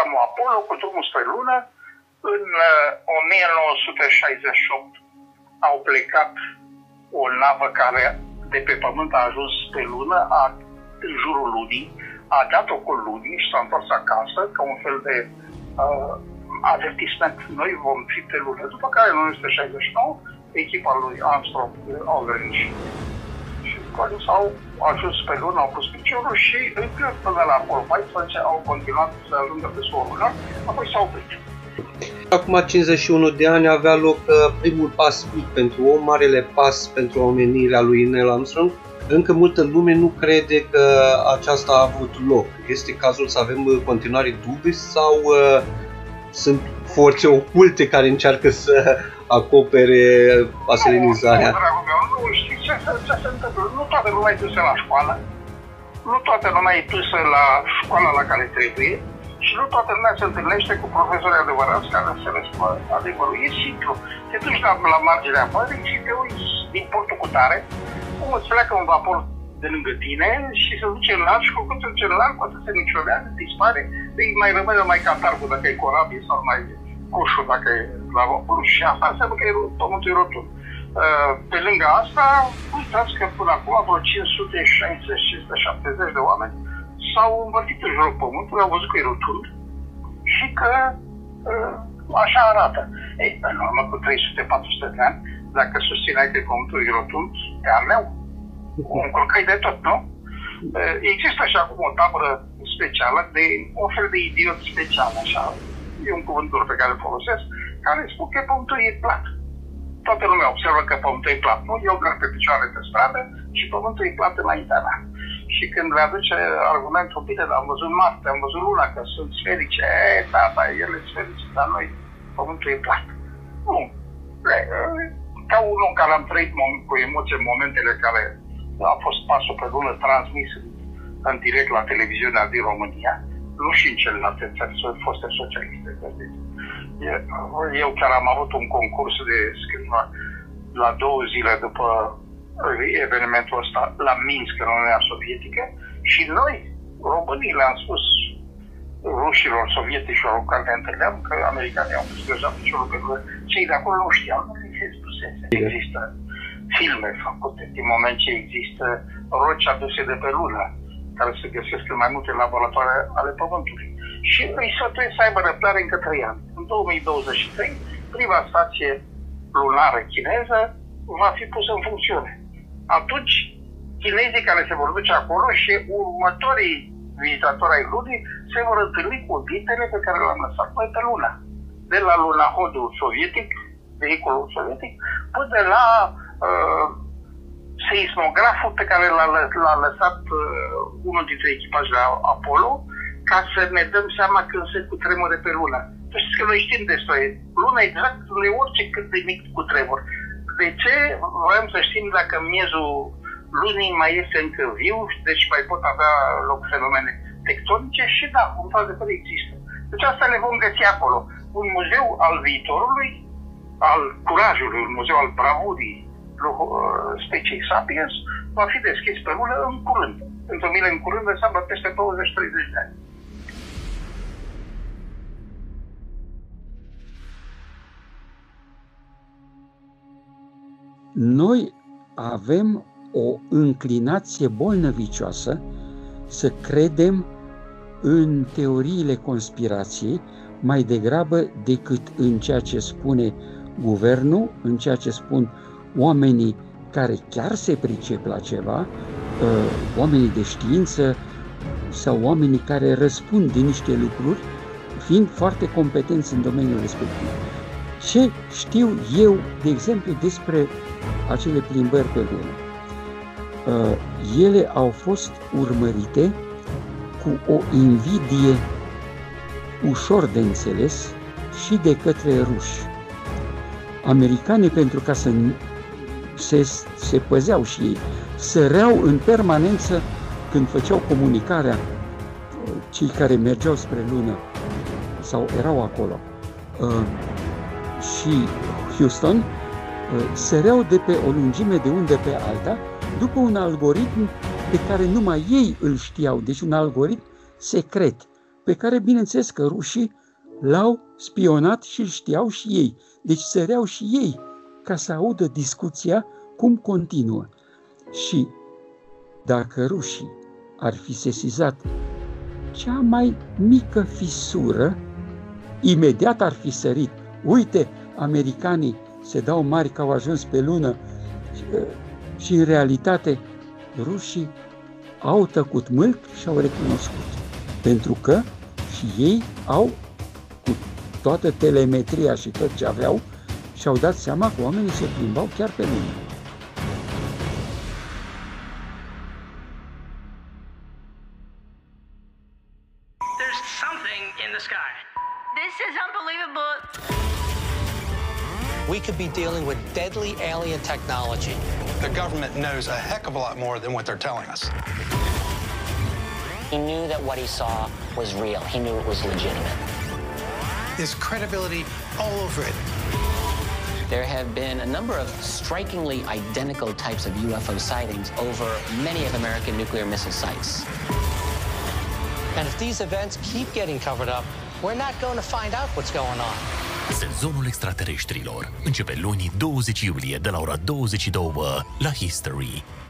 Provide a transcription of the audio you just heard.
programul Apollo cu drumul spre lună. În uh, 1968 au plecat o navă care de pe Pământ a ajuns pe lună, a, în jurul lunii, a dat-o cu lunii și s-a întors acasă ca un fel de uh, avertisment. Noi vom fi pe lună. După care, în 1969, echipa lui Armstrong, Aldrin și, și Collins au ajuns pe lună, au pus piciorul și încă până la Apollo 14 au continuat să ajungă pe solul lunar, apoi s-au oprit. Acum 51 de ani avea loc uh, primul pas mic pentru om, marele pas pentru omenirea lui Neil Armstrong. Încă multă lume nu crede că aceasta a avut loc. Este cazul să avem uh, continuare dubii sau uh, sunt forțe oculte care încearcă să acopere aselenizarea? Nu, dragul meu, nu știi ce, ce se întâmplă. Nu toată lumea e dusă la școală, nu toată lumea e dusă la școala la care trebuie și nu toată lumea se întâlnește cu profesori adevărați care să le spună adevărul. E simplu. Te duci la, la marginea mării și te uiți din portul cu tare, cum îți pleacă un vapor de lângă tine și se duce în larg și cu cât se duce în larg, poate se micșorează, dispare, îi mai rămâne mai catargul dacă e corabie sau mai coșul dacă e la vapor și asta înseamnă că e pământul e rotund. Uh, pe lângă asta, uitați că până acum vreo 560-570 de oameni s-au învârtit în jurul pământului, au văzut că e rotund și că uh, așa arată. Ei, în urmă cu 300-400 de ani, dacă susțineai că pământul e rotund, te armeau. O încurcai de tot, nu? Uh, există și acum o tabără specială de o fel de idiot special, așa, e un cuvânt pe care îl folosesc, care spun că pământul e plat. Toată lumea observă că pământul e plat. Nu, eu merg pe picioare pe stradă și pământul e plat înaintea mea. Și când le aduce argumentul, bine, dar am văzut Marte, am văzut Luna, că sunt sferice, e, da, da, ele sunt sferice, dar noi, pământul e plat. Nu. Ca unul care am trăit cu emoție în momentele care a fost pasul pe lună transmis în, în direct la televiziunea din România, nu și în celelalte țări foste socialiste. Eu chiar am avut un concurs de scrima la două zile după evenimentul ăsta la Minsk, în Uniunea Sovietică, și noi, românii, le-am spus rușilor sovietici cu care ne întâlneam că americanii au pus deja piciorul pe gură. Cei de acolo nu știau, nu se spusese. Există filme făcute din moment ce există roci aduse de pe lună, care se găsesc în mai multe laboratoare ale Pământului. Și îi sfătuiesc să aibă răbdare încă 3 ani. În 2023, prima stație lunară chineză va fi pusă în funcțiune atunci chinezii care se vor duce acolo și următorii vizitatori ai lunii se vor întâlni cu obiectele pe care le-am lăsat noi pe luna. De la lunahodul sovietic, vehiculul sovietic, până la uh, seismograful pe care l-a, l-a lăsat uh, unul dintre echipajele Apollo, ca să ne dăm seama când se cutremure pe lună. Deci știți că noi știm despre luna exact de orice cât de mic cutremur de ce vrem să știm dacă miezul lunii mai este încă viu, deci mai pot avea loc fenomene tectonice și da, într-adevăr există. Deci asta le vom găsi acolo. Un muzeu al viitorului, al curajului, un muzeu al bravurii speciei Sapiens, va fi deschis pe lună în curând. Pentru mine în curând înseamnă peste 20-30 de ani. noi avem o înclinație bolnăvicioasă să credem în teoriile conspirației mai degrabă decât în ceea ce spune guvernul, în ceea ce spun oamenii care chiar se pricep la ceva, uh, oamenii de știință sau oamenii care răspund din niște lucruri, fiind foarte competenți în domeniul respectiv. Ce știu eu, de exemplu, despre acele plimbări pe lună? Uh, ele au fost urmărite cu o invidie ușor de înțeles și de către ruși. Americanii, pentru ca să se, se păzeau și ei, săreau în permanență când făceau comunicarea uh, cei care mergeau spre lună sau erau acolo. Uh, și Houston uh, săreau de pe o lungime de undă pe alta după un algoritm pe care numai ei îl știau, deci un algoritm secret, pe care bineînțeles că rușii l-au spionat și îl știau și ei. Deci săreau și ei ca să audă discuția cum continuă. Și dacă rușii ar fi sesizat cea mai mică fisură, imediat ar fi sărit. Uite, americanii se dau mari că au ajuns pe lună și, și în realitate rușii au tăcut mult și au recunoscut. Pentru că și ei au, cu toată telemetria și tot ce aveau, și-au dat seama că oamenii se plimbau chiar pe lună. There's something in the sky. This is unbelievable. We could be dealing with deadly alien technology. The government knows a heck of a lot more than what they're telling us. He knew that what he saw was real. He knew it was legitimate. There's credibility all over it. There have been a number of strikingly identical types of UFO sightings over many of American nuclear missile sites. And if these events keep getting covered up, we're not going to find out what's going on. Sezonul extraterestrilor începe luni 20 iulie de la ora 22 la History.